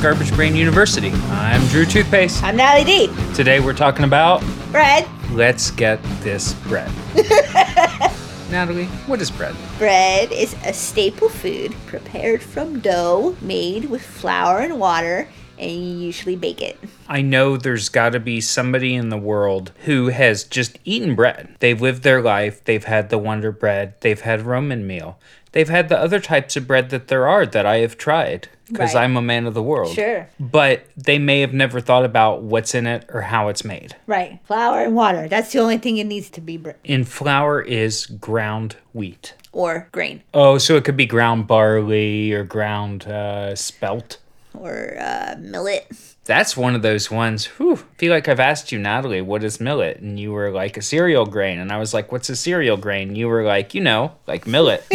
Garbage Brain University. I'm Drew Toothpaste. I'm Natalie Dee. Today we're talking about Bread. let's get this bread. Natalie, what is bread? Bread is a staple food prepared from dough made with flour and water, and you usually bake it. I know there's got to be somebody in the world who has just eaten bread. They've lived their life, they've had the Wonder Bread, they've had Roman meal, they've had the other types of bread that there are that I have tried because Right. I'm a man of the world. Sure. But they may have never thought about what's in it or how it's made. Right. Flour and water. That's the only thing it needs to be bread. In flour is ground wheat. Or grain. Oh, so it could be ground barley or ground uh, spelt. Or uh, millet. That's one of those ones. Whew. I feel like I've asked you, Natalie, what is millet? And you were like, a cereal grain. And I was like, what's a cereal grain? You were like, you know, like millet.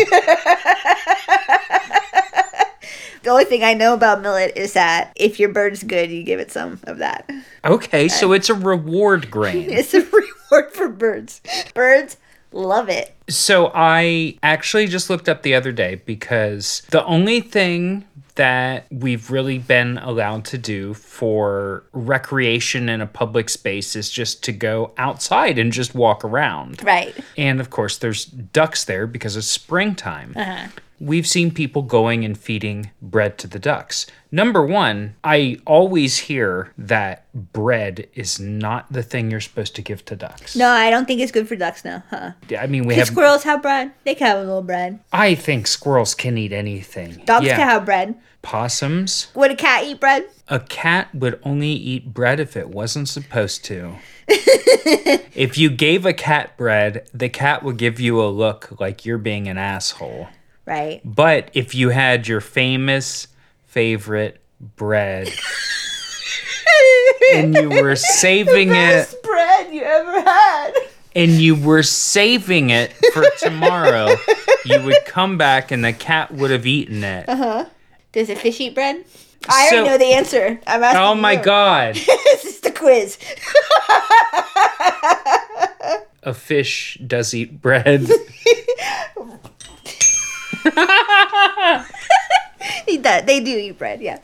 The only thing I know about millet is that if your bird's good, you give it some of that. okay, so it's a reward grain. It's a reward for birds. Birds love it. So I actually just looked up the other day because the only thing that we've really been allowed to do for recreation in a public space is just to go outside and just walk around. Right. And of course, there's ducks there because it's springtime. Uh-huh. We've seen people going and feeding bread to the ducks. Number one, I always hear that bread is not the thing you're supposed to give to ducks. No, I don't think it's good for ducks now, huh? I mean, we have. squirrels have bread? They can have a little bread. I think squirrels can eat anything. Dogs yeah. can have bread. Possums. Would a cat eat bread? A cat would only eat bread if it wasn't supposed to. if you gave a cat bread, the cat would give you a look like you're being an asshole. Right. But if you had your famous favorite bread and you were saving it Best bread you ever had. and you were saving it for tomorrow, you would come back and the cat would have eaten it. Uh-huh. Does a fish eat bread? I So- already know the answer. I'm asking. Oh my you. god. this is the quiz. A fish does eat bread. Eat that. They do eat bread. Yeah.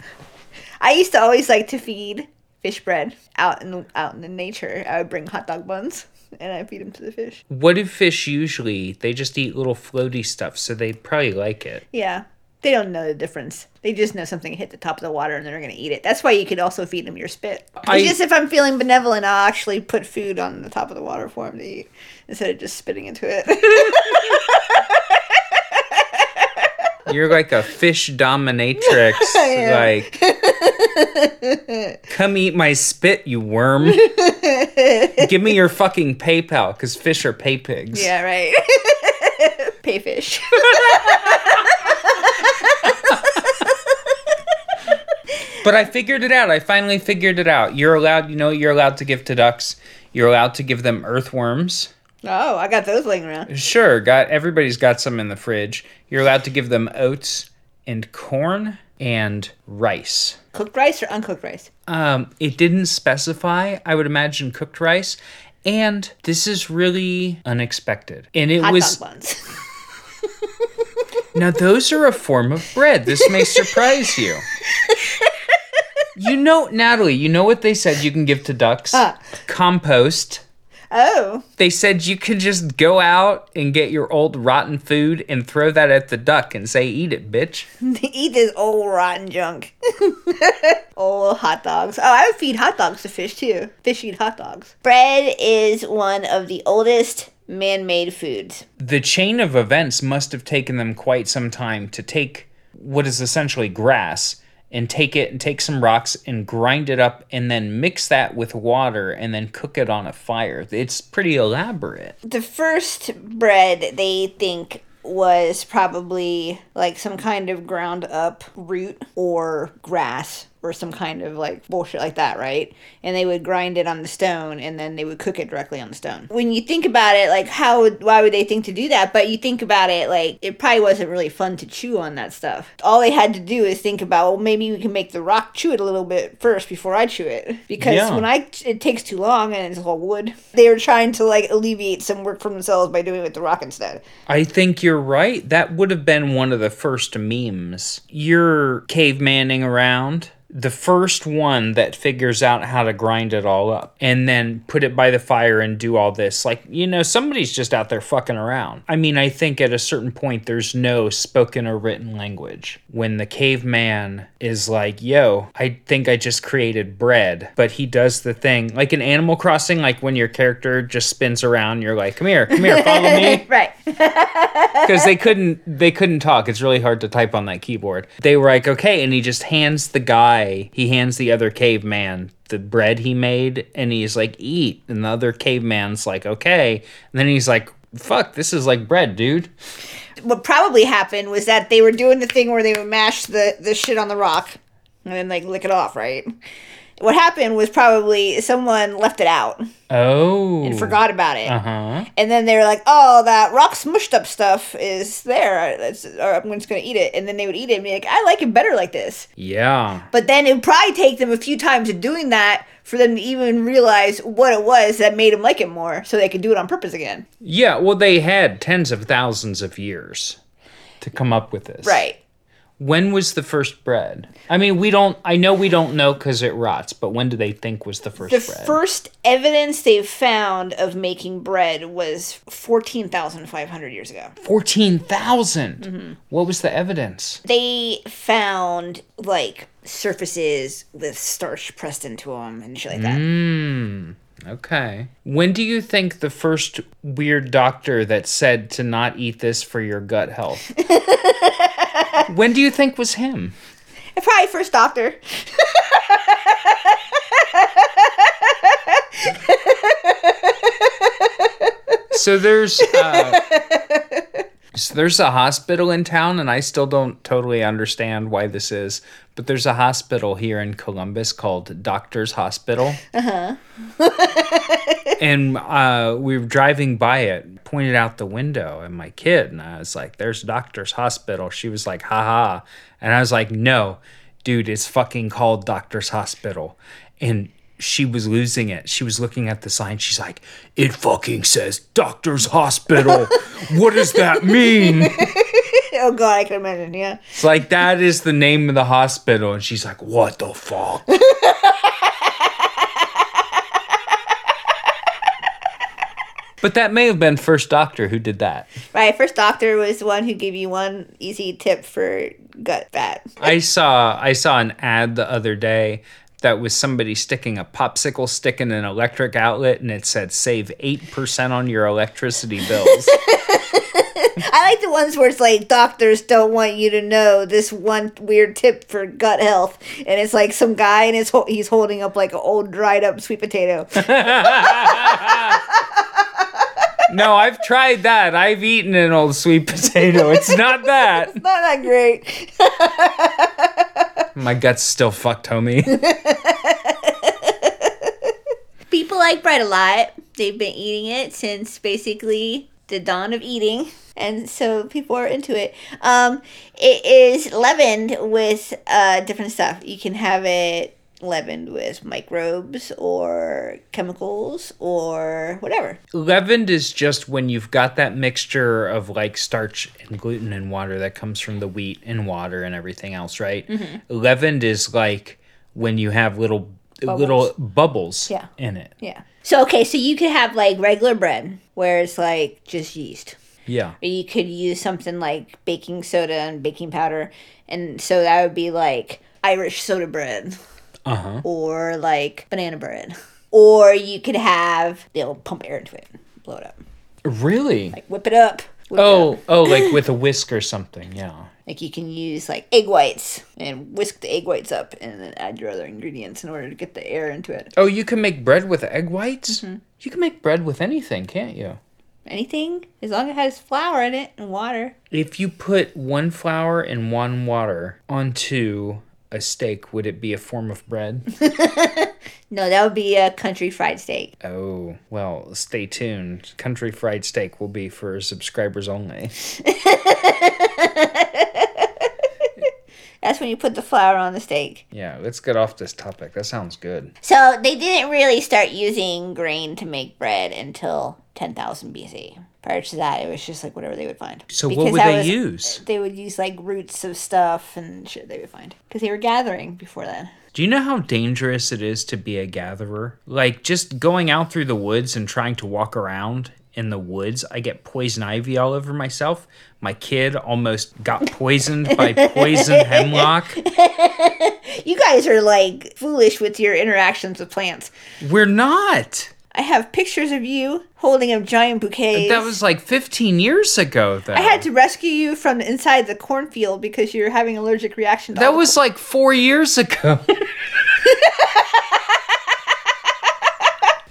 I used to always like to feed fish bread out in the, out in the nature. I would bring hot dog buns and I feed them to the fish. What do fish usually? They just eat little floaty stuff, so they'd probably like it. Yeah. They don't know the difference. They just know something hit the top of the water and they're going to eat it. That's why you could also feed them your spit. I- just if I'm feeling benevolent, I'll actually put food on the top of the water for them to eat instead of just spitting into it. You're like a fish dominatrix. like, come eat my spit, you worm. Give me your fucking PayPal, because fish are pay pigs. yeah, right. Pay fish. But I figured it out. I finally figured it out. You're allowed, you know, you're allowed to give to ducks. You're allowed to give them earthworms. Oh, I got those laying around. Sure, got everybody's got some in the fridge. You're allowed to give them oats and corn and rice. Cooked rice or uncooked rice? Um, it didn't specify. I would imagine cooked rice. And this is really unexpected. And it Hot was dog buns. now those are a form of bread. This may surprise you. You know, Natalie, you know what they said you can give to ducks? Huh. Compost. Oh, They said you could just go out and get your old rotten food and throw that at the duck and say, eat it, bitch. eat this old rotten junk. old hot dogs. Oh, I would feed hot dogs to fish too. Fish eat hot dogs. Bread is one of the oldest man made foods. The chain of events must have taken them quite some time to take what is essentially grass and take it and take some rocks and grind it up and then mix that with water and then cook it on a fire. It's pretty elaborate. The first bread they think was probably like some kind of ground up root or grass or some kind of like bullshit like that, right? And they would grind it on the stone and then they would cook it directly on the stone. When you think about it, like how would why would they think to do that? But you think about it, like it probably wasn't really fun to chew on that stuff. All they had to do is think about, well, maybe we can make the rock chew it a little bit first before I chew it because Yeah. when I it takes too long and it's all wood. They were trying to like alleviate some work from themselves by doing it with the rock instead. I think you're right. That would have been one of the first memes. You're cavemaning around the first one that figures out how to grind it all up and then put it by the fire and do all this. Like, you know, somebody's just out there fucking around. I mean, I think at a certain point, there's no spoken or written language. When the caveman is like, yo, I think I just created bread, but he does the thing like in Animal Crossing, like when your character just spins around, you're like, come here, come here, follow me. right. because they couldn't they couldn't talk it's really hard to type on that keyboard they were like okay and he just hands the guy he hands the other caveman the bread he made and he's like eat. And the other caveman's like okay. And then he's like fuck this is like bread dude. What probably happened was that they were doing the thing where they would mash the, the shit on the rock and then like lick it off, right? What happened was probably someone left it out oh and forgot about it. uh-huh And then they were like, "Oh, that rock smushed up stuff is there. That's, or I'm just gonna eat it." And then they would eat it and be like, "I like it better like this." yeah But then it would probably take them a few times of doing that for them to even realize what it was that made them like it more, so they could do it on purpose again. yeah well they had tens of thousands of years to come up with this Right. When was the first bread i mean we don't i know we don't know because it rots but when do they think was the first The bread first evidence they've found of making bread was 14,500 years ago. 14000 Mm-hmm. what was the evidence They found like surfaces with starch pressed into them and shit like that. Mm, okay. When do you think the first weird doctor that said to not eat this for your gut health? when do you think was him? Probably first doctor. So there's uh, so there's a hospital in town, and I still don't totally understand why this is, but there's a hospital here in Columbus called Doctors Hospital. Uh huh. and uh, we were driving by it, pointed out the window, and my kid, and I was like, "There's Doctors Hospital." She was like, "Haha," and I was like, "No, dude, it's fucking called Doctors Hospital," and she was losing it. She was looking at the sign. She's like, "It fucking says Doctor's Hospital. what does that mean?" oh god, I can imagine, yeah. It's like that is the name of the hospital, and she's like, "What the fuck?" but that may have been First Doctor who did that. Right, first doctor was the one who gave you one easy tip for gut fat. I saw I saw an ad the other day that was somebody sticking a popsicle stick in an electric outlet, and it said, "Save eight percent on your electricity bills." I like the ones where it's like doctors don't want you to know this one weird tip for gut health, and it's like some guy and his ho- he's holding up like an old dried up sweet potato. no, I've tried that. I've eaten an old sweet potato. It's not that. It's not that great. My gut's still fucked, homie. People like bread a lot. They've been eating it since basically the dawn of eating, and so people are into it. Um, it is leavened with uh, different stuff. You can have it leavened with microbes or chemicals or whatever. Leavened is just when you've got that mixture of like starch and gluten and water that comes from the wheat and water and everything else, right? Mm-hmm. Leavened is like when you have little little bubbles Yeah. in it. Yeah. So okay, so you could have like regular bread where it's like just yeast. Yeah. Or you could use something like baking soda and baking powder. And so that would be like Irish soda bread Uh-huh. or like banana bread. Or you could have, they'll pump air into it, blow it up. Really? Like whip it up. whip it up. oh, oh, like with a whisk or something. Yeah. Like you can use like egg whites and whisk the egg whites up and then add your other ingredients in order to get the air into it. Oh, you can make bread with egg whites? You can make bread with anything, can't you? Anything, as long as it has flour in it and water. If you put one flour and one water onto a steak, would it be a form of bread? No, that would be a country fried steak. Oh, well, stay tuned. Country Fried Steak will be for subscribers only. That's when you put the flour on the steak. Yeah, let's get off this topic. That sounds good. So they didn't really start using grain to make bread until 10,000 BC. Prior to that, it was just like whatever they would find. So, Because what would they was- use? They would use like roots of stuff and shit they would find. Because they were gathering before that. Do you know how dangerous it is to be a gatherer? Like just going out through the woods and trying to walk around in the woods, I get poison ivy all over myself. My kid almost got poisoned by poison hemlock. You guys are like foolish with your interactions with plants. We're not. I have pictures of you holding a giant bouquet. That was like 15 years ago, though. I had to rescue you from inside the cornfield because you were having allergic reaction. To That was like four years ago.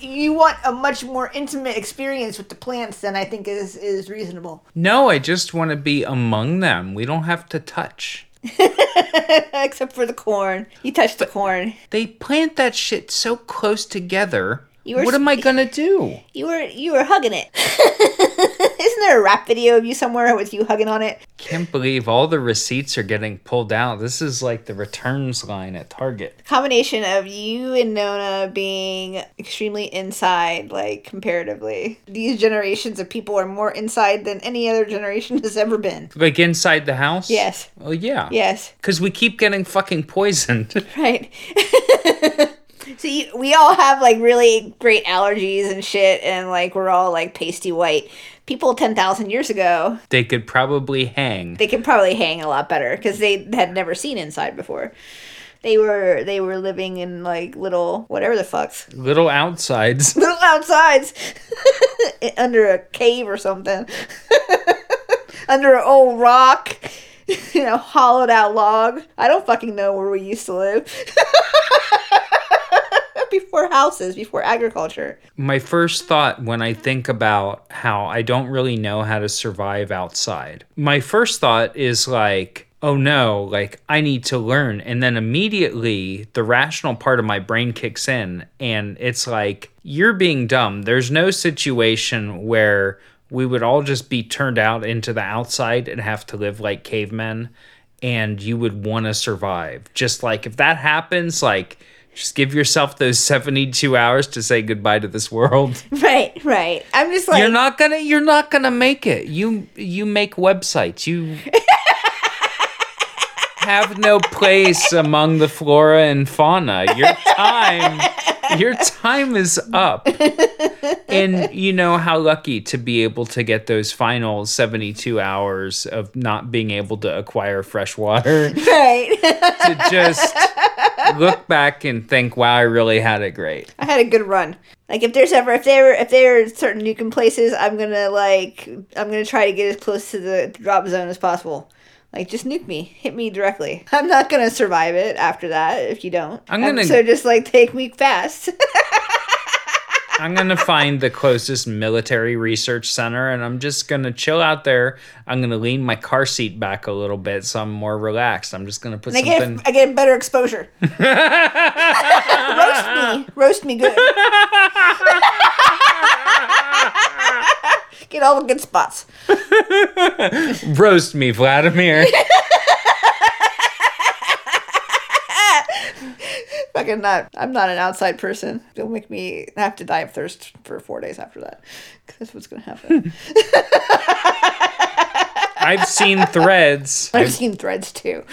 you want a much more intimate experience with the plants than I think is is reasonable. no, I just want to be among them. We don't have to touch. Except for the corn. You touched the corn. They plant that shit so close together. You were what am I gonna do? You were you were hugging it. Isn't there a rap video of you somewhere with you hugging on it? Can't believe all the receipts are getting pulled out. This is like the returns line at Target. Combination of you and Nona being extremely inside, like comparatively. These generations of people are more inside than any other generation has ever been. Like inside the house? Yes. Well, yeah. Yes. Because we keep getting fucking poisoned. Right. See, we all have like really great allergies and shit, and like we're all like pasty white. People 10,000 years ago, they could probably hang. they could probably hang a lot better because they had never seen inside before. They were they were living in like little whatever the fucks Little outsides. little outsides under a cave or something under an old rock you know hollowed out log i don't fucking know where we used to live before houses before agriculture My first thought when I think about how I don't really know how to survive outside, my first thought is like, oh no, like I need to learn. And then immediately the rational part of my brain kicks in and it's like, you're being dumb. There's no situation where we would all just be turned out into the outside and have to live like cavemen and you would want to survive. Just like if that happens, like, just give yourself those 72 hours to say goodbye to this world. right right i'm just like you're not gonna you're not gonna make it. You you make websites. You have no place among the flora and fauna. Your time your time is up. And you know how lucky to be able to get those final 72 hours of not being able to acquire fresh water right to just look back and think, wow, I really had it great. I had a good run. Like if there's ever if there if there are certain nukem places, I'm gonna like I'm gonna try to get as close to the drop zone as possible. Like just nuke me, hit me directly. I'm not gonna survive it after that if you don't. I'm gonna- so just like take me fast. I'm gonna find the closest military research center and I'm just gonna chill out there. I'm gonna lean my car seat back a little bit so I'm more relaxed. I'm just gonna put I get something I get better exposure. roast me, roast me good. get all the good spots. roast me, Vladimir. Fucking not. I'm not an outside person. Don't make me have to die of thirst for four days after that. 'Cause that's what's gonna happen. I've seen threads. I've seen threads too.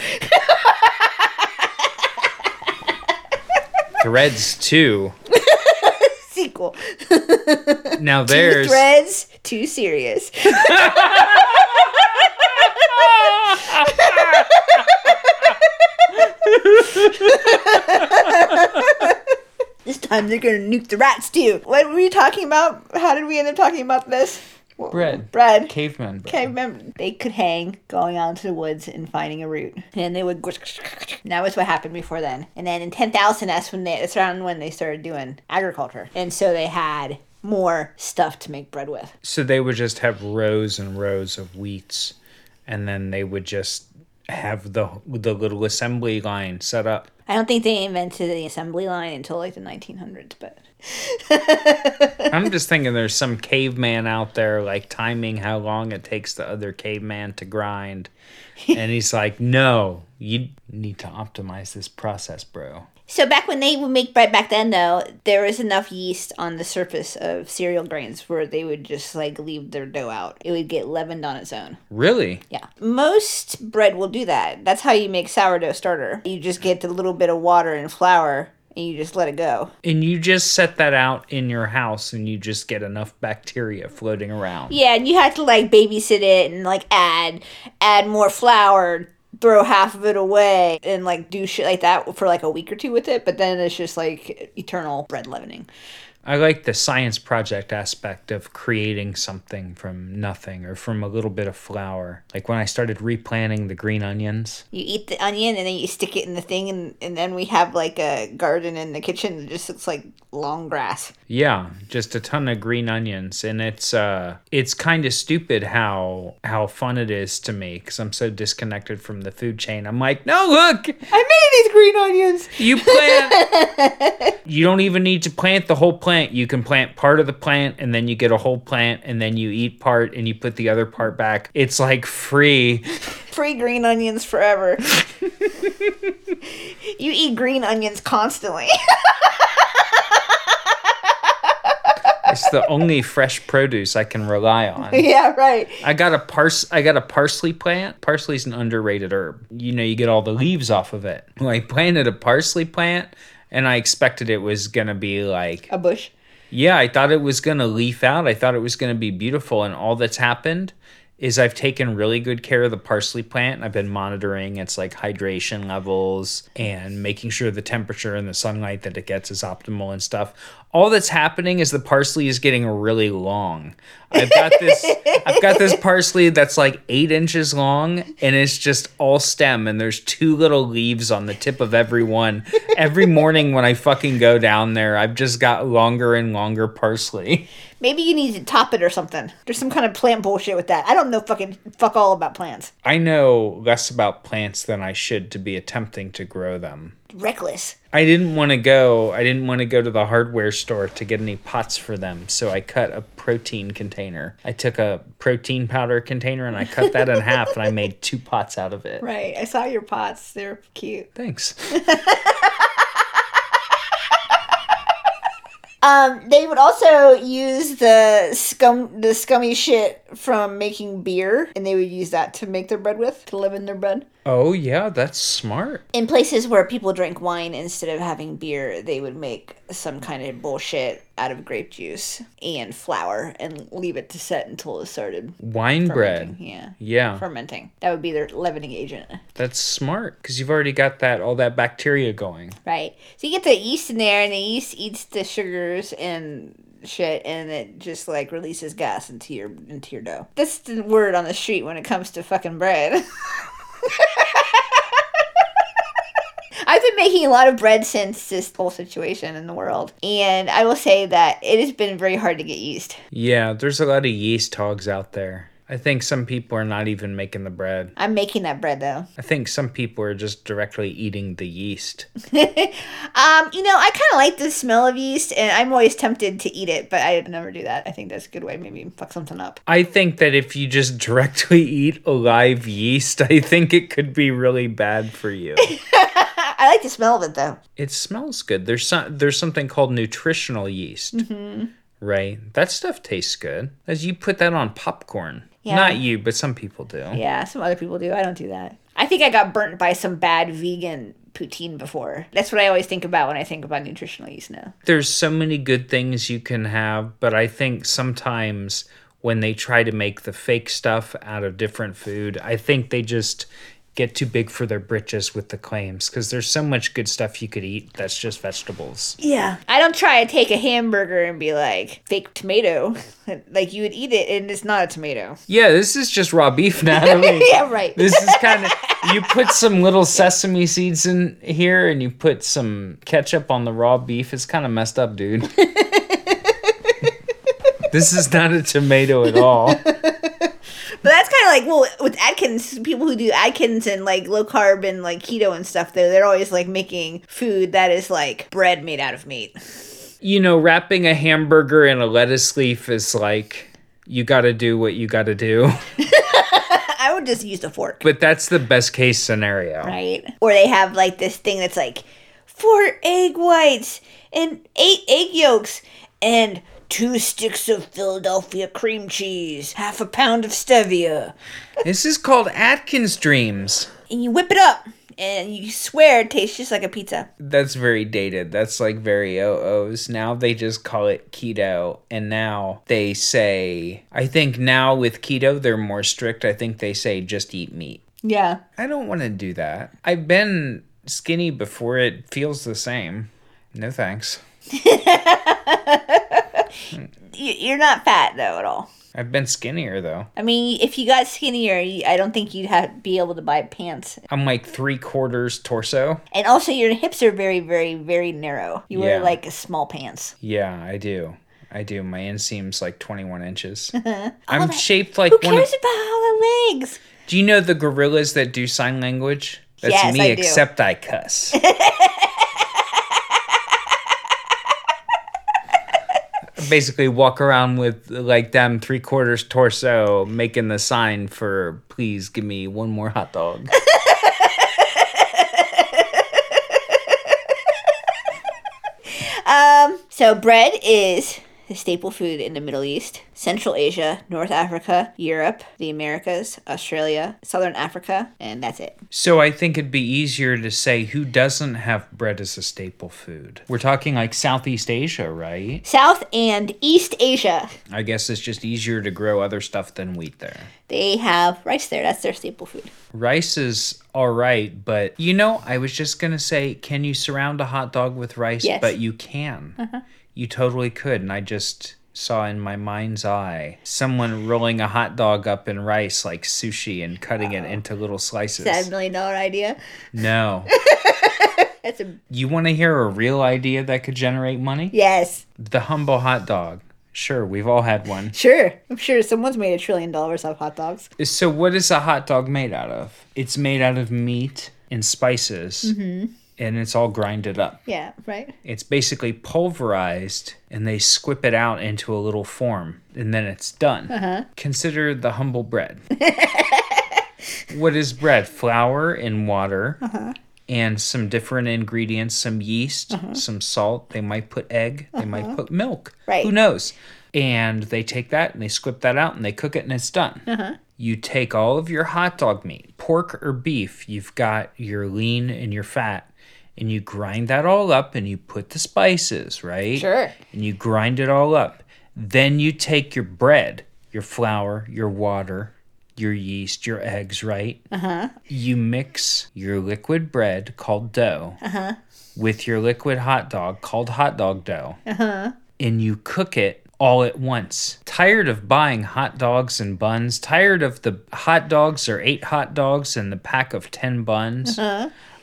Threads too. Sequel. Now Two there's threads. Too serious. this time they're gonna nuke the rats too. What were you talking about? How did we end up talking about this? bread. Bread. Caveman bread. Okay, remember they could hang going out into the woods and finding a root, and they would. That was what happened before then. And then in ten thousand, that's when they. That's around when they started doing agriculture, and so they had more stuff to make bread with. So they would just have rows and rows of wheats, and then they would just have the the little assembly line set up. I don't think they invented the assembly line until like the 1900s, but I'm just thinking there's some caveman out there like timing how long it takes the other caveman to grind. And he's like, "No, You need to optimize this process, bro. So back when they would make bread back then though, there was enough yeast on the surface of cereal grains where they would just like leave their dough out. It would get leavened on its own. Really? Yeah. Most bread will do that. That's how you make sourdough starter. You just get a little bit of water and flour and you just let it go. And you just set that out in your house and you just get enough bacteria floating around. Yeah, and you have to like babysit it and like add add more flour, throw half of it away and like do shit like that for like a week or two with it, but then it's just like eternal bread leavening. I like the science project aspect of creating something from nothing or from a little bit of flour. Like when I started replanting the green onions. You eat the onion and then you stick it in the thing, and, and then we have like a garden in the kitchen that just looks like long grass. Yeah, just a ton of green onions, and it's uh, it's kind of stupid how how fun it is to me because I'm so disconnected from the food chain. I'm like, no, look, I made these green onions. You plant. you don't even need to plant the whole plant. You can plant part of the plant and then you get a whole plant and then you eat part and you put the other part back. It's like free. Free green onions forever. you eat green onions constantly. it's the only fresh produce I can rely on. yeah, right. I got a pars I got a parsley plant. Parsley's an underrated herb. You know, you get all the leaves off of it. Well, I planted a parsley plant and I expected it was gonna be like a bush. Yeah, I thought it was gonna leaf out. I thought it was gonna be beautiful, and all that's happened is I've taken really good care of the parsley plant. I've been monitoring its like hydration levels and making sure the temperature and the sunlight that it gets is optimal and stuff. All that's happening is the parsley is getting really long. I've got this I've got this parsley that's like eight inches long and it's just all stem and there's two little leaves on the tip of every one. Every morning when I fucking go down there, I've just got longer and longer parsley. Maybe you need to top it or something. There's some kind of plant bullshit with that. I don't know fucking fuck all about plants. I know less about plants than I should to be attempting to grow them. Reckless. I didn't want to go. I didn't want to go to the hardware store to get any pots for them, so I cut a protein container. I took a protein powder container and I cut that in half and I made two pots out of it. Right. I saw your pots. They're cute. Thanks. Um, they would also use the scum, the scummy shit from making beer, and they would use that to make their bread with to leaven their bread. Oh yeah, that's smart. In places where people drink wine instead of having beer, they would make some kind of bullshit out of grape juice and flour and leave it to set until it started wine bread. Yeah, yeah, fermenting. That would be their leavening agent. That's smart because you've already got that all that bacteria going. Right. So you get the yeast in there, and the yeast eats the sugars and shit and it just like releases gas into your into your dough. That's the word on the street when it comes to fucking bread. I've been making a lot of bread since this whole situation in the world. And I will say that it has been very hard to get yeast. Yeah, there's a lot of yeast hogs out there. I think some people are not even making the bread. I'm making that bread though. I think some people are just directly eating the yeast. um, you know, I kind of like the smell of yeast, and I'm always tempted to eat it, but I never do that. I think that's a good way. Maybe fuck something up. I think that if you just directly eat alive yeast, I think it could be really bad for you. I like the smell of it though. It smells good. There's some there's something called nutritional yeast. Mm-hmm. Right. That stuff tastes good. As you put that on popcorn. Yeah. Not you, but some people do. Yeah, some other people do. I don't do that. I think I got burnt by some bad vegan poutine before. That's what I always think about when I think about nutritional yeast now. There's so many good things you can have, but I think sometimes when they try to make the fake stuff out of different food, I think they just get too big for their britches with the claims because there's so much good stuff you could eat that's just vegetables. Yeah. I don't try to take a hamburger and be like, fake tomato. like you would eat it and it's not a tomato. Yeah, this is just raw beef, Natalie. yeah, right. This is kind of, you put some little sesame seeds in here and you put some ketchup on the raw beef. It's kind of messed up, dude. this is not a tomato at all. But that's kind of like well with Atkins, people who do Atkins and like low carb and like keto and stuff, they're they're always like making food that is like bread made out of meat. You know, wrapping a hamburger in a lettuce leaf is like you got to do what you got to do. I I would just use a fork. But that's the best case scenario. right? Or they have like this thing that's like four egg whites and eight egg yolks and two sticks of Philadelphia cream cheese, half a pound of stevia. This is called Atkins Dreams. And you whip it up and you swear it tastes just like a pizza. That's very dated. That's like very OOs. Now they just call it keto. And now they say, I think now with keto, they're more strict. I think they say just eat meat. Yeah. I don't want to do that. I've been skinny before. It feels the same. No thanks. Mm. You- You're not fat though at all. I've been skinnier though. I mean, if you got skinnier, I don't think you'd have be able to buy pants. I'm like three quarters torso. And also, your hips are very, very, very narrow. You wear like small pants. Yeah, I do. I do. My inseam's like 21 inches. I'm that- shaped like Who one. Of, cares about all the legs? do you know the gorillas that do sign language? That's Yes, me, I except I cuss. Basically, walk around with like them three quarters torso, making the sign for please give me one more hot dog. Um, so bread is the staple food in the Middle East, Central Asia, North Africa, Europe, the Americas, Australia, Southern Africa, and that's it. So I think it'd be easier to say who doesn't have bread as a staple food. We're talking like Southeast Asia, right? South and East Asia, I guess it's just easier to grow other stuff than wheat there. they have rice there. That's their staple food. Rice is all right, but you know, I was just gonna say, can you surround a hot dog with rice? Yes. But you can. Uh-huh. You totally could, and I just saw in my mind's eye someone rolling a hot dog up in rice like sushi and cutting it into little slices. A million dollar idea? No. That's a you want to hear a real idea that could generate money? yes. The humble hot dog. Sure, we've all had one. Sure, I'm sure someone's made a trillion dollars off hot dogs. So, what is a hot dog made out of? It's made out of meat and spices, mm-hmm. And it's all grinded up. Yeah, right. It's basically pulverized, and they squip it out into a little form, and then it's done. Uh-huh. Consider the humble bread. what is bread? Flour and water. Uh-huh. And some different ingredients, some yeast, uh-huh. some salt. They might put egg. They might put milk. Right. Who knows? And they take that and they squip that out and they cook it and it's done. You take all of your hot dog meat, pork or beef, you've got your lean and your fat, and you grind that all up and you put the spices, right? Sure. And you grind it all up. Then you take your bread, your flour, your water, your yeast, your eggs, right? Uh-huh. You mix your liquid bread called dough with your liquid hot dog called hot dog dough. Uh-huh. And you cook it all at once. Tired of buying hot dogs and buns? Tired of the hot dogs or eight hot dogs and the pack of 10 buns?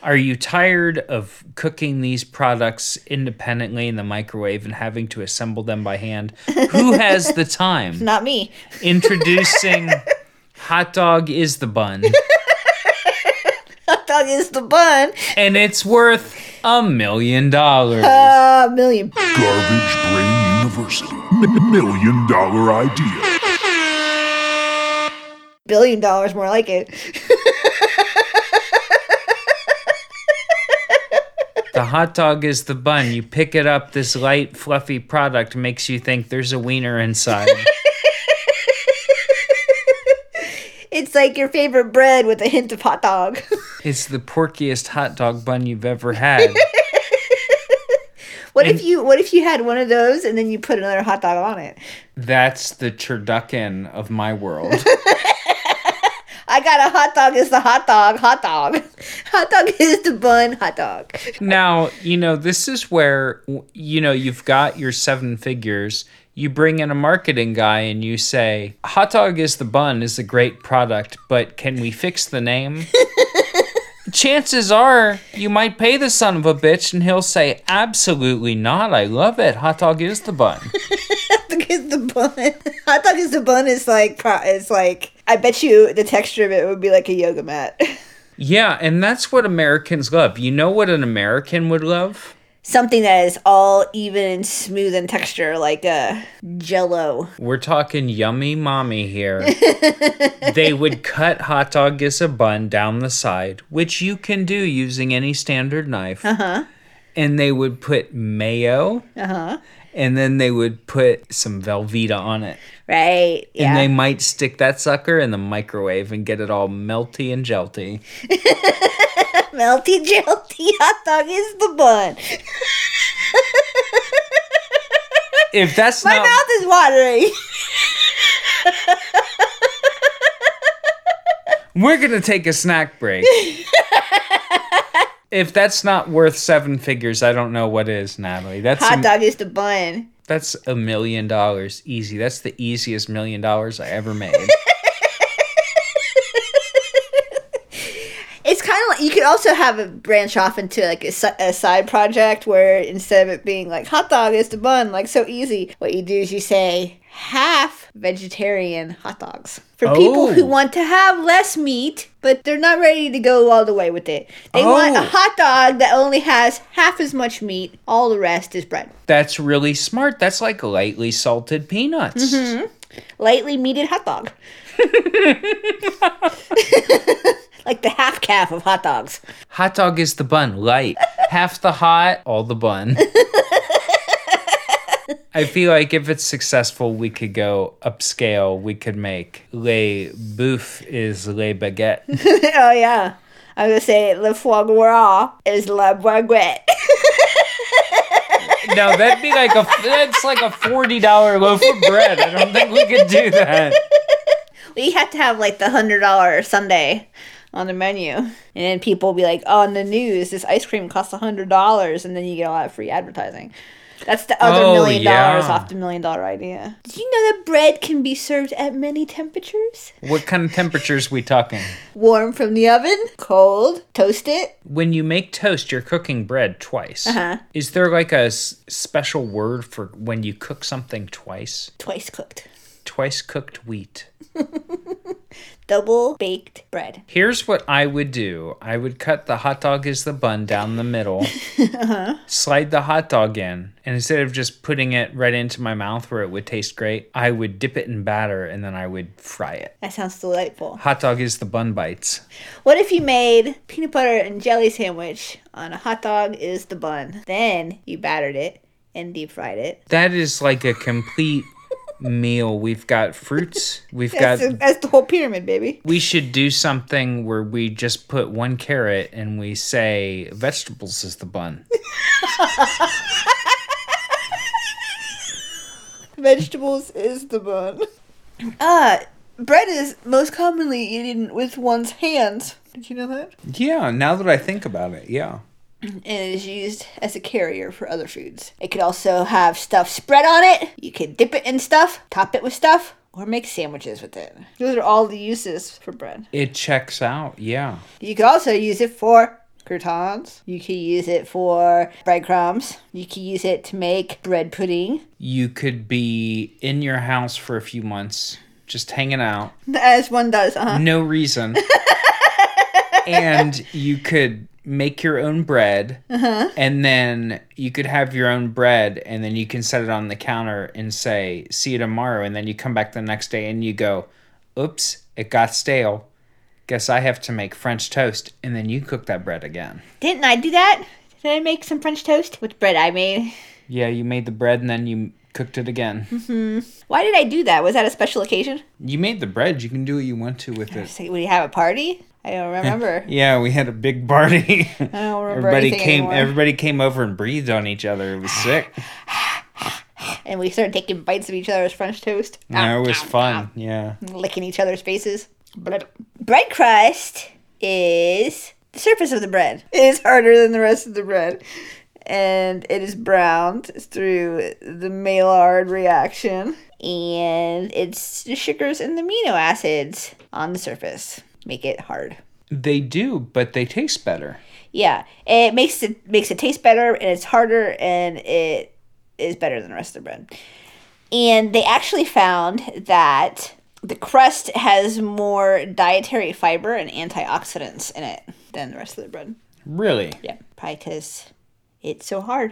Are you tired of cooking these products independently in the microwave and having to assemble them by hand? Who has the time? Not me. Introducing Hot Dog is the Bun, Hot dog is the bun. and it's worth a million dollars. A million. Garbage Brain University. M- million dollar idea. Billion dollars, more like it. The hot dog is the bun. You pick it up, this light, fluffy product makes you think there's a wiener inside. It's like your favorite bread with a hint of hot dog. it's the porkiest hot dog bun you've ever had. What if you what if you had one of those and then you put another hot dog on it? That's the turducken of my world. I got a hot dog is the hot dog, hot dog. Hot dog is the bun, hot dog. Now, you know, this is where, you know, you've got your seven figures. You bring in a marketing guy and you say, Hot Dog is the Bun is a great product, but can we fix the name? Chances are you might pay the son of a bitch and he'll say, Absolutely not. I love it. Hot Dog is the Bun. Hot dog is the bun. Hot dog is the bun is like pro- it's like I bet you the texture of it would be like a yoga mat. yeah, and that's what Americans love. You know what an American would love? something that is all even and smooth in texture, like a jello. We're talking yummy mommy here. they would cut hot dog as a bun down the side, which you can do using any standard knife. Uh-huh. And they would put mayo. Uh-huh. And then they would put some Velveeta on it. Right. Yeah. And they might stick that sucker in the microwave and get it all melty and jelty. Melty jelty hot dog is the bun. If that's My not mouth is watering. We're gonna take a snack break. If that's not worth seven figures, I don't know what is, Natalie. That's Hot a, dog is the bun. that's a million dollars easy. That's the easiest million dollars I ever made. It's kind of like you could also have it branch off into like a, a side project where instead of it being like hot dog is the bun, like so easy, what you do is you say half vegetarian hot dogs for people Oh. who want to have less meat, but they're not ready to go all the way with it. They want a Oh. hot dog that only has half as much meat. All the rest is bread. that's really smart. That's like lightly salted peanuts. Mm-hmm. Lightly meated hot dog. like the half calf of hot dogs. Hot dog is the bun, light. Half the hot, all the bun. I feel like if it's successful, we could go upscale. We could make Le Bouffe is Le Baguette. oh yeah. I was gonna say le foie gras is la baguette. No, that'd be like a that's like a forty dollar loaf of bread. I don't think we could do that. we have to have like the hundred dollar sundae on the menu, and then people will be like, "Oh, on the news, this ice cream costs a hundred dollars," and then you get a lot of free advertising. That's the other Oh, million dollars yeah. off the million dollar idea. Did you know that bread can be served at many temperatures? What kind of temperatures we talking? Warm from the oven, cold, toast it. When you make toast, you're cooking bread twice. Uh-huh. Is there like a s- special word for when you cook something twice? Twice cooked. Twice cooked wheat. Double baked bread. Here's what I would do. I would cut the hot dog as the bun down the middle, slide the hot dog in, and instead of just putting it right into my mouth where it would taste great, I would dip it in batter and then I would fry it. That sounds delightful. Hot dog is the bun bites. What if you made peanut butter and jelly sandwich on a hot dog is the bun? Then you battered it and deep fried it. That is like a complete meal. We've got fruits. We've That's, got the, that's the whole pyramid, baby. we should do something where we just put one carrot and we say vegetables is the bun. Vegetables is the bun. Uh, bread is most commonly eaten with one's hands. Did you know that? Yeah, now that I think about it, yeah. And it is used as a carrier for other foods. It could also have stuff spread on it. You could dip it in stuff, top it with stuff, or make sandwiches with it. Those are all the uses for bread. It checks out, yeah. You could also use it for croutons. You could use it for breadcrumbs. You could use it to make bread pudding. You could be in your house for a few months, just hanging out, As one does, uh-huh. no reason. and you could make your own bread, uh-huh. and then you could have your own bread, and then you can set it on the counter and say, See you tomorrow. And then you come back the next day and you go, Oops, it got stale. Guess I have to make French toast. And then you cook that bread again. Didn't I do that? Did I make some French toast with bread I made? Yeah, you made the bread and then you cooked it again. Mm-hmm. Why did I do that? Was that a special occasion? You made the bread. You can do what you want to with it. So, would you have a party? I don't remember. Yeah, we had a big party. I don't remember everybody came. anymore. Everybody came over and breathed on each other. It was sick. and we started taking bites of each other's French toast. Yeah, it was fun. Yeah. licking each other's faces. Bread bread crust is the surface of the bread. It is harder than the rest of the bread. And it is browned through the Maillard reaction. And it's the sugars and the amino acids on the surface make it hard. They do, but they taste better. Yeah, it makes it makes it taste better and it's harder and it is better than the rest of the bread. And they actually found that the crust has more dietary fiber and antioxidants in it than the rest of the bread. Really? Yeah, probably because It's so hard.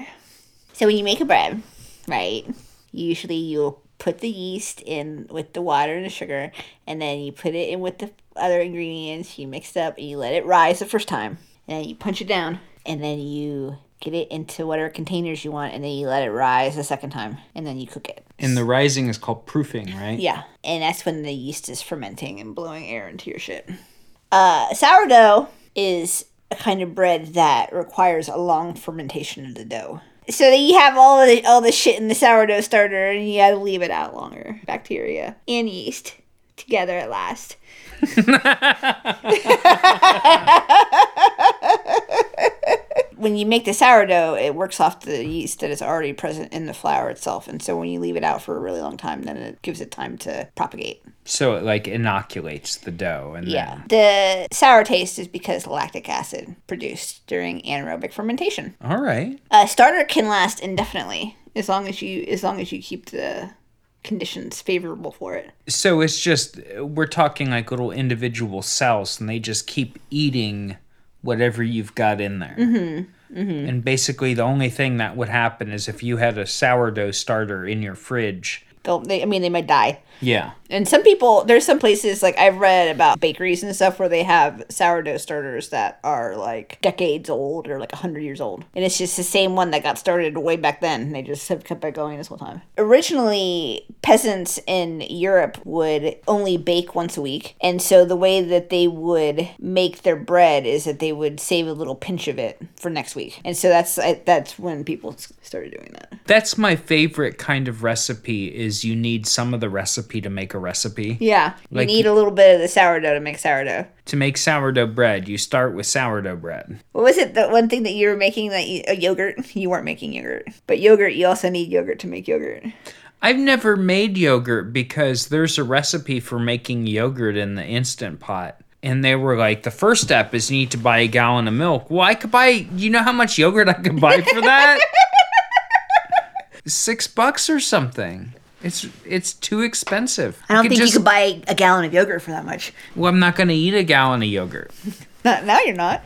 So when you make a bread, right? Usually you'll put the yeast in with the water and the sugar, and then you put it in with the other ingredients. You mix it up and you let it rise the first time, and then you punch it down, and then you get it into whatever containers you want, and then you let it rise the second time, and then you cook it. And the rising is called proofing, right? Yeah, and that's when the yeast is fermenting and blowing air into your shit. Uh, sourdough is a kind of bread that requires a long fermentation of the dough. So that you have all the all the shit in the sourdough starter, and you gotta leave it out longer. Bacteria and yeast together at last. when you make the sourdough, it works off the yeast that is already present in the flour itself, and so when you leave it out for a really long time, then it gives it time to propagate. So it like inoculates the dough and Yeah. then The sour taste is because lactic acid produced during anaerobic fermentation. All right. A starter can last indefinitely as long as you as long as you keep the conditions favorable for it. So it's just we're talking like little individual cells and they just keep eating whatever you've got in there. Mm-hmm. Mm-hmm. And basically the only thing that would happen is if you had a sourdough starter in your fridge. They'll, they, I mean, they might die. Yeah. And some people, there's some places like I've read about bakeries and stuff where they have sourdough starters that are like decades old or like 100 years old. And it's just the same one that got started way back then. and They just have kept it going this whole time. Originally, peasants in Europe would only bake once a week. And so the way that they would make their bread is that they would save a little pinch of it for next week. And so that's that's when people started doing that. That's my favorite kind of recipe is you need some of the recipe to make a recipe. Yeah. You need a little bit of the sourdough to make sourdough. To make sourdough bread, you start with sourdough bread. What was it? The one thing that you were making that you, a yogurt? You weren't making yogurt, but yogurt. You also need yogurt to make yogurt. I've never made yogurt because there's a recipe for making yogurt in the instant pot. And they were like, the first step is you need to buy a gallon of milk. Well, I could buy, you know how much yogurt I could buy for that? Six bucks or something. It's it's too expensive. I don't could think just- you could buy a gallon of yogurt for that much. Well, I'm not going to eat a gallon of yogurt. Now you're not.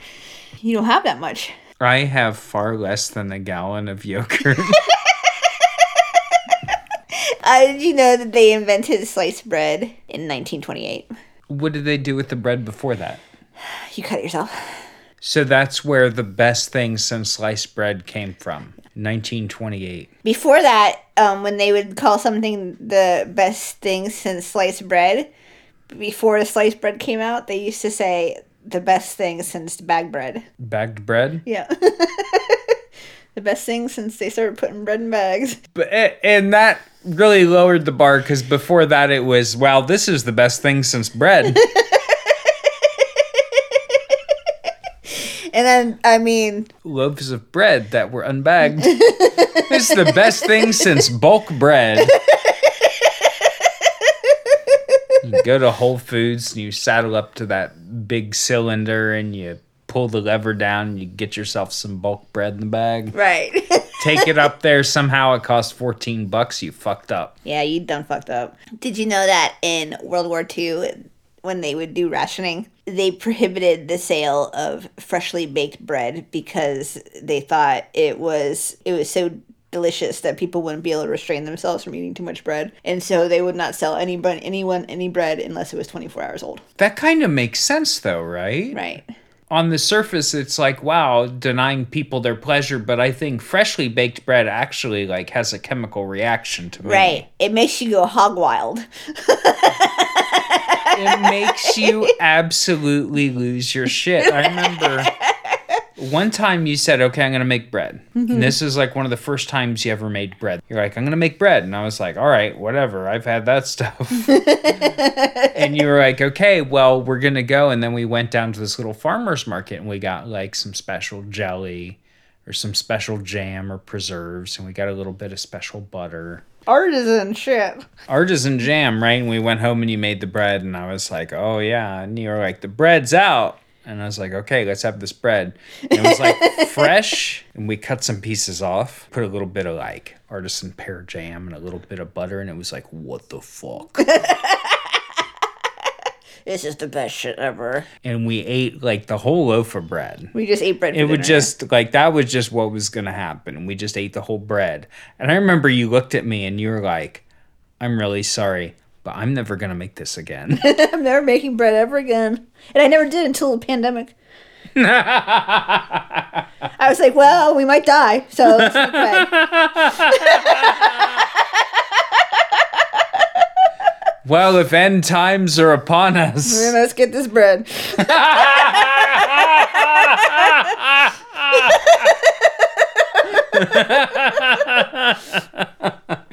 You don't have that much. I have far less than a gallon of yogurt. Uh, did you know that they invented sliced bread in 1928? what did they do with the bread before that? You cut it yourself. So that's where the best thing since sliced bread came from. 1928. Before that, um, when they would call something the best thing since sliced bread, before the sliced bread came out, they used to say the best thing since bagged bread. Bagged bread? Yeah. the best thing since they started putting bread in bags. But and that really lowered the bar because before that it was wow this is the best thing since bread And then, I mean, loaves of bread that were unbagged. This is the best thing since bulk bread. You go to whole foods and you saddle up to that big cylinder and you pull the lever down and you get yourself some bulk bread in the bag. Right. take it up there. Somehow it cost 14 bucks. You fucked up. Yeah, you done fucked up. Did you know that in World War II, when they would do rationing, they prohibited the sale of freshly baked bread because they thought it was it was so delicious that people wouldn't be able to restrain themselves from eating too much bread, and so they would not sell any bre- anyone any bread unless it was twenty four hours old. that kind of makes sense though right Right. on the surface it's like wow denying people their pleasure but i think freshly baked bread actually like has a chemical reaction to me Right. It makes you go hog wild. it makes you absolutely lose your shit. I remember one time you said okay i'm gonna make bread. And this is like one of the first times you ever made bread. You're like i'm gonna make bread. And i was like all right whatever. I've had that stuff. And you were like okay well we're gonna go. And then we went down to this little farmers market and we got like some special jelly or some special jam or preserves and we got a little bit of special butter Artisan shit. artisan jam, right? And we went home and you made the bread, and I was like, oh yeah. And you were like, the bread's out. And I was like, okay, let's have this bread. And it was like fresh, and we cut some pieces off, put a little bit of like artisan pear jam and a little bit of butter, and it was like, what the fuck? this is the best shit ever. and we ate like the whole loaf of bread. We just ate bread. It would dinner. just like that was just what was gonna happen. We just ate the whole bread. And I remember you looked at me and you were like, I'm really sorry, but I'm never gonna make this again. I'm never making bread ever again. And I never did until the pandemic. I was like, well, we might die, so let's eat bread. Well, if end times are upon us. Let's get this bread.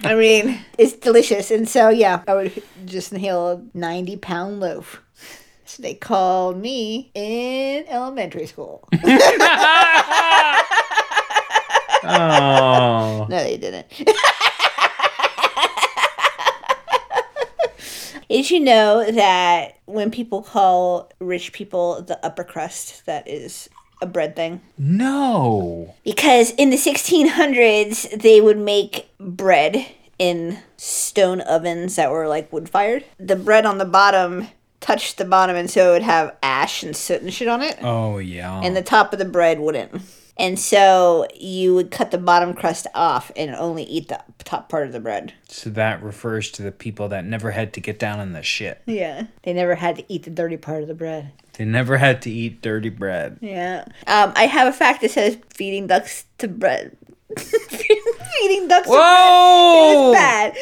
I mean, it's delicious. And so, yeah, I would just inhale a 90 pound loaf. So they called me in elementary school. Oh. No, they didn't. Did you know that when people call rich people the upper crust, that is a bread thing? No. Because in the 1600s, they would make bread in stone ovens that were like wood fired. The bread on the bottom touched the bottom, and so it would have ash and soot and shit on it. Oh yeah. and the top of the bread wouldn't. And so you would cut the bottom crust off and only eat the top part of the bread. so that refers to the people that never had to get down in the shit. Yeah. They never had to eat the dirty part of the bread. They never had to eat dirty bread. Yeah. Um, I have a fact that says feeding ducks to bread. feeding ducks to bread Whoa! is bad.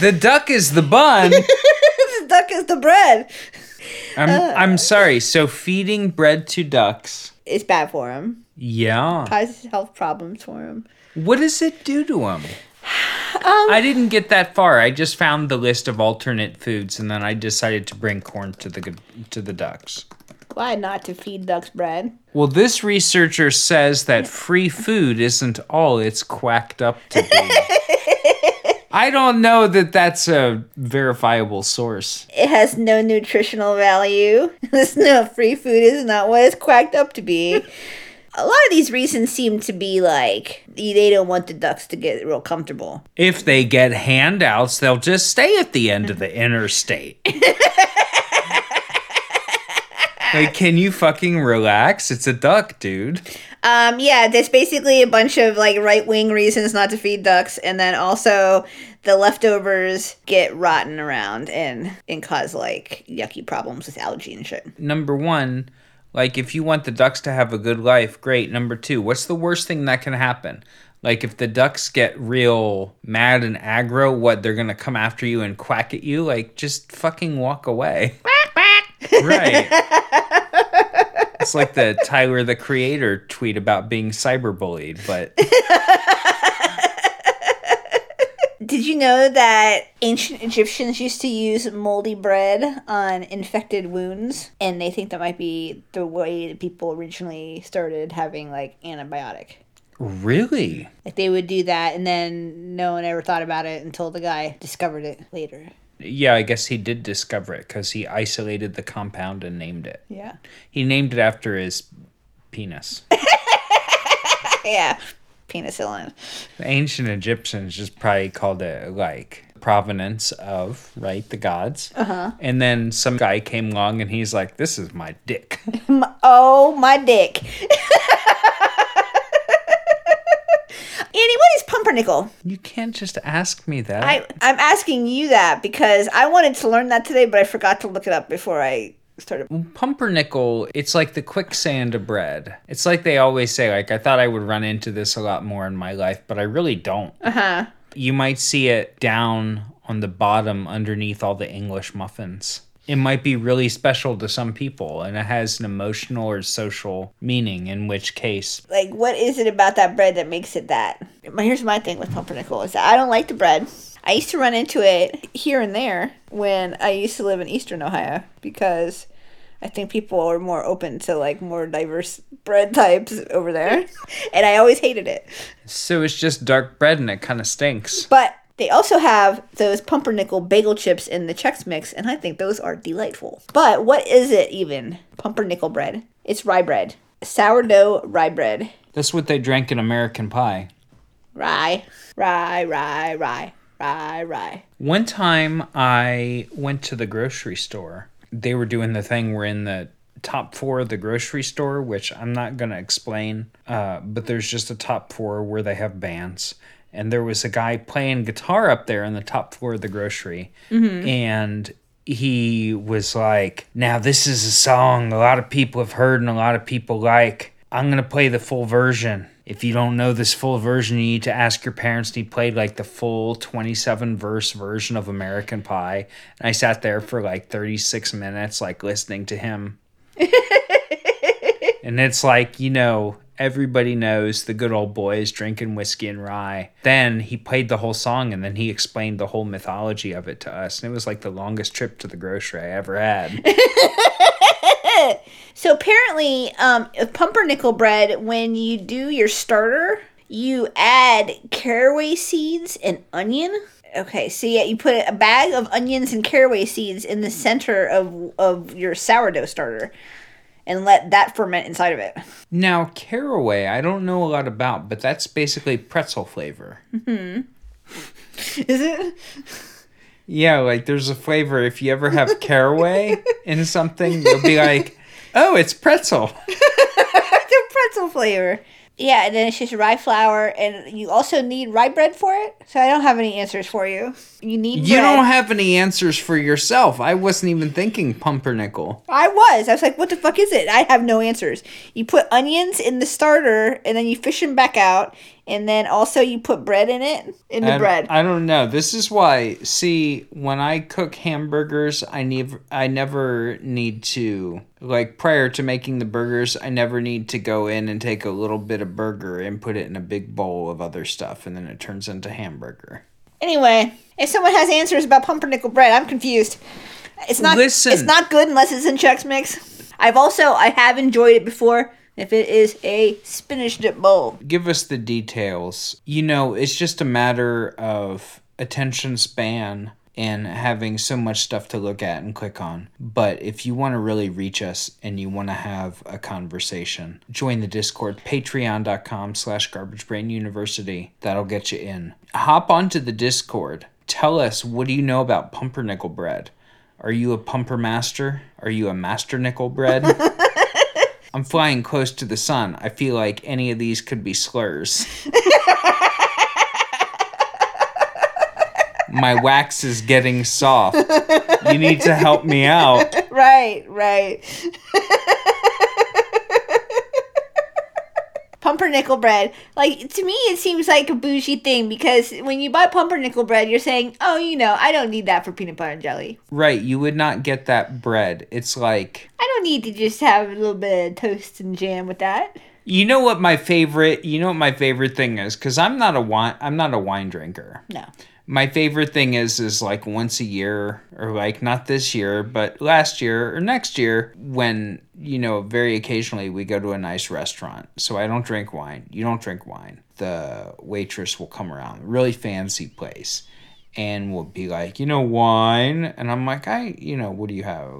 The duck is the bun. the duck is the bread. I'm I'm sorry. So feeding bread to ducks. It's bad for them. Yeah. Causes health problems for them. What does it do to them? Um, I didn't get that far. I just found the list of alternate foods, and then I decided to bring corn to the to the ducks. Why not to feed ducks bread? Well, this researcher says that free food isn't all it's quacked up to be. I don't know that that's a verifiable source. It has no nutritional value. There's no free food is not what it's quacked up to be. A lot of these reasons seem to be like they don't want the ducks to get real comfortable. If they get handouts, they'll just stay at the end of the interstate. Like, can you fucking relax? It's a duck, dude. Um, yeah, there's basically a bunch of like right wing reasons not to feed ducks, and then also the leftovers get rotten around and and cause like yucky problems with algae and shit. Number one, like, if you want the ducks to have a good life, great. Number two, what's the worst thing that can happen? Like, if the ducks get real mad and aggro, what, they're gonna come after you and quack at you? Like, just fucking walk away. right. It's like the Tyler the Creator tweet about being cyberbullied, but Did you know that ancient Egyptians used to use moldy bread on infected wounds? And they think that might be the way that people originally started having like antibiotic. really? Like they would do that and then no one ever thought about it until the guy discovered it later. Yeah, I guess he did discover it because he isolated the compound and named it. Yeah. He named it after his penis. Yeah. Penicillin. The ancient Egyptians just probably called it like provenance of right the gods. Uh-huh. And then some guy came along and he's like, "This is my dick." Oh, my dick. Annie, what is pumpernickel? you can't just ask me that. I, I'm asking you that because I wanted to learn that today, but I forgot to look it up before I started. Pumpernickel, it's like the quicksand of bread. It's like they always say, like, I thought I would run into this a lot more in my life, but I really don't. Uh huh. You might see it down on the bottom underneath all the English muffins. It might be really special to some people, and it has an emotional or social meaning, in which case, Like, what is it about that bread that makes it that? Here's my thing with pumpernickel is that I don't like the bread. I used to run into it here and there when I used to live in Eastern Ohio because I think people are more open to like more diverse bread types over there. and I always hated it. so it's just dark bread and it kind of stinks. But they also have those pumpernickel bagel chips in the Chex Mix, and I think those are delightful. But what is it even? Pumpernickel bread. It's rye bread. Sourdough rye bread. That's what they drank in American Pie. Rye, rye, rye, rye, Rye, rye. One time I went to the grocery store. They were doing the thing where in the top four of the grocery store, which I'm not going to explain, uh, but there's just a top four where they have bands. And there was a guy playing guitar up there on the top floor of the grocery. Mm-hmm. And he was like, Now, this is a song a lot of people have heard and a lot of people like. I'm going to play the full version. If you don't know this full version, you need to ask your parents. And he played like the full 27 verse version of American Pie. And I sat there for like 36 minutes, like listening to him. and it's like, you know, everybody knows the good old boys drinking whiskey and rye. Then he played the whole song and then he explained the whole mythology of it to us. And it was like the longest trip to the grocery I ever had. So apparently, um, pumpernickel bread, when you do your starter, you add caraway seeds and onion. Okay, so yeah, you put a bag of onions and caraway seeds in the center of of your sourdough starter, and let that ferment inside of it. Now, caraway, I don't know a lot about, but that's basically pretzel flavor. Mm-hmm. Is it? Yeah, like there's a flavor. If you ever have caraway in something, you'll be like, oh, it's pretzel. the pretzel flavor. Yeah, and then it's just rye flour, and you also need rye bread for it. So I don't have any answers for you. You need You bread. don't have any answers for yourself. I wasn't even thinking pumpernickel. I was. I was like, what the fuck is it? I have no answers. You put onions in the starter, and then you fish them back out, and then also you put bread in it, in the I, bread. I don't know. This is why. See, when I cook hamburgers, I never, I never need to like prior to making the burgers. I never need to go in and take a little bit of burger and put it in a big bowl of other stuff, and then it turns into hamburger. Anyway, if someone has answers about pumpernickel bread, I'm confused. It's not. Listen. It's not good unless it's in Chex Mix. I've also I have enjoyed it before. If it is a spinach dip bowl, Give us the details. You know, it's just a matter of attention span and having so much stuff to look at and click on. But if you want to really reach us and you want to have a conversation, join the Discord, patreon.com slash garbagebrainuniversity. That'll get you in. Hop onto the Discord. Tell us, what do you know about pumpernickel bread? Are you a pumper master? Are you a master nickel bread? I'm flying close to the sun. I feel like any of these could be slurs. My wax is getting soft. You need to help me out. right, right. pumpernickel bread. Like to me, it seems like a bougie thing because when you buy pumpernickel bread, you're saying, "Oh, you know, I don't need that for peanut butter and jelly. Right, you would not get that bread. It's like I don't need to just have a little bit of toast and jam with that." you know what my favorite you know what my favorite thing is cuz I'm not a wine I'm not a wine drinker. No. My favorite thing is is like once a year or like not this year but last year or next year when you know very occasionally we go to a nice restaurant. So I don't drink wine. You don't drink wine. The waitress will come around. Really fancy place. And will be like, you know, wine. And I'm like, I, you know, what do you have?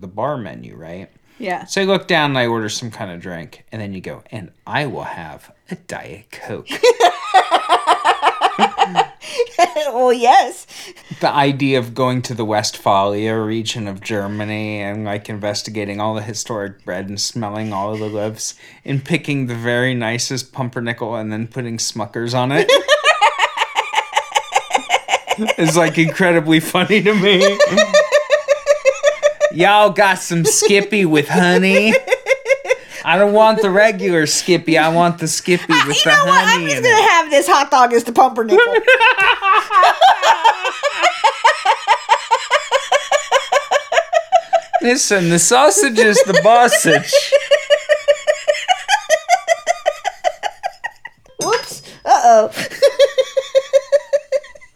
The bar menu, right? Yeah. So I look down and I order some kind of drink, and then you go, and I will have a Diet Coke. well, yes. the idea of going to the Westphalia region of Germany and like investigating all the historic bread and smelling all of the loaves and picking the very nicest pumpernickel and then putting Smuckers on it. is like incredibly funny to me. Y'all got some Skippy with honey. I don't want the regular Skippy. I want the Skippy with You the know what? I'm just gonna it. have this hot dog as the pumpernickel. Listen, the sausage is the bossage. Whoops. Uh oh.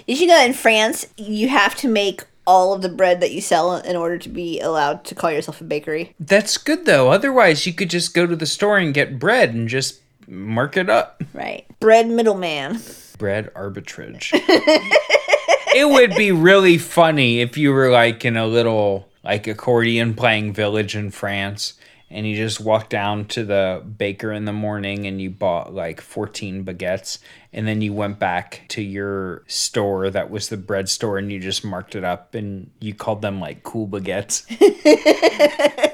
Did you know in France you have to make all of the bread that you sell in order to be allowed to call yourself a bakery? That's good though. Otherwise, you could just go to the store and get bread and just mark it up. Right. Bread middleman. Bread arbitrage. it would be really funny if you were like in a little like accordion playing village in France and you just walked down to the baker in the morning and you bought like 14 baguettes and then you went back to your store that was the bread store and you just marked it up and you called them like cool baguettes.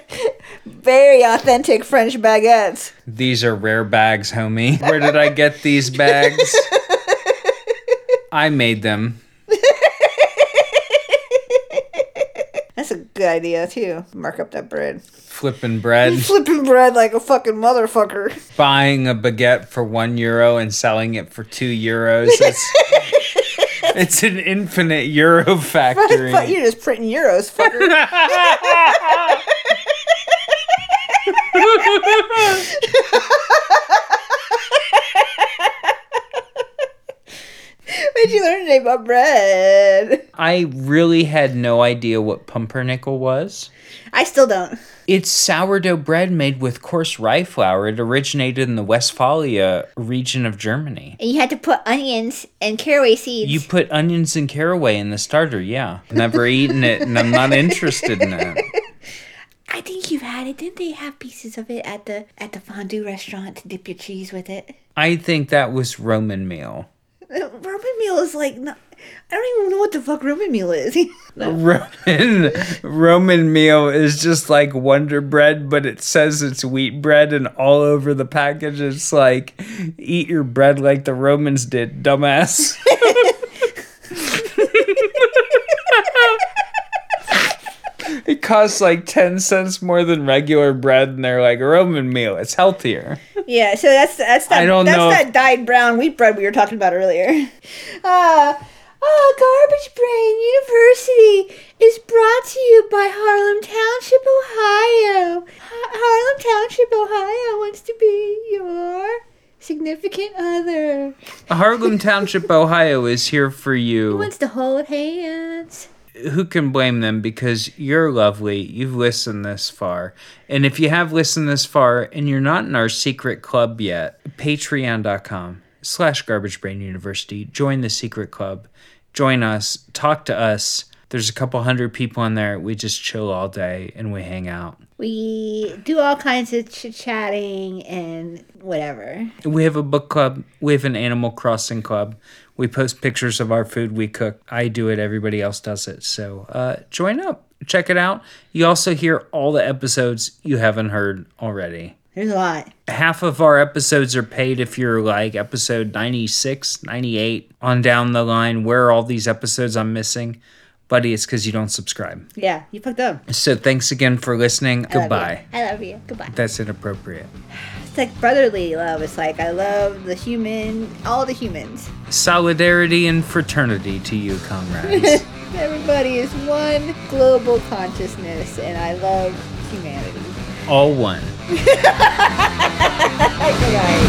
Very authentic French baguettes. these are rare bags, homie. Where did I get these bags? I made them. That's a good idea too. Mark up that bread. Flipping bread. Flipping bread like a fucking motherfucker. buying a baguette for one euro and selling it for two euros. It's, it's an infinite euro factory. Fuck, You're just printing euros, fucker. What'd you learn today about bread? I really had no idea what pumpernickel was. I still don't. It's sourdough bread made with coarse rye flour. It originated in the Westphalia region of Germany. And you had to put onions and caraway seeds. You put onions and caraway in the starter, yeah. Never eaten it, and I'm not interested in it. I think you've had it. Didn't they have pieces of it at the at the fondue restaurant to dip your cheese with it? I think that was Roman meal. Roman meal is like not, I don't even know what the fuck Roman meal is. Roman Roman meal is just like Wonder Bread, but it says it's wheat bread, and all over the package it's like, "Eat your bread like the Romans did, dumbass." it costs like ten cents more than regular bread, and they're like Roman meal. It's healthier. yeah, so that's that's that I don't that's know that dyed brown wheat bread we were talking about earlier. Uh Oh, Garbage Brain University is brought to you by Harlem Township, Ohio. Ha- Harlem Township, Ohio wants to be your significant other. Harlem Township, Ohio, is here for you. Who wants to hold hands. who can blame them because you're lovely you've listened this far and if you have listened this far and you're not in our secret club yet patreon.com slash garbage brain university join the secret club join us talk to us. There's a couple hundred people in there. We just chill all day and we hang out. We do all kinds of chit chatting and whatever. we have a book club. We have an animal crossing club. We post pictures of our food we cook. I do it. Everybody else does it. So uh, join up. Check it out. You also hear all the episodes you haven't heard already There's a lot. half of our episodes are paid if you're like episode 96 98 on down the line where are all these episodes i'm missing buddy it's because you don't subscribe Yeah, you fucked up. so thanks again for listening I love goodbye I love you. Goodbye. that's inappropriate It's like brotherly love. It's like I love the human, all the humans. solidarity and fraternity to you comrades Everybody is one global consciousness, and I love humanity. All one Good night.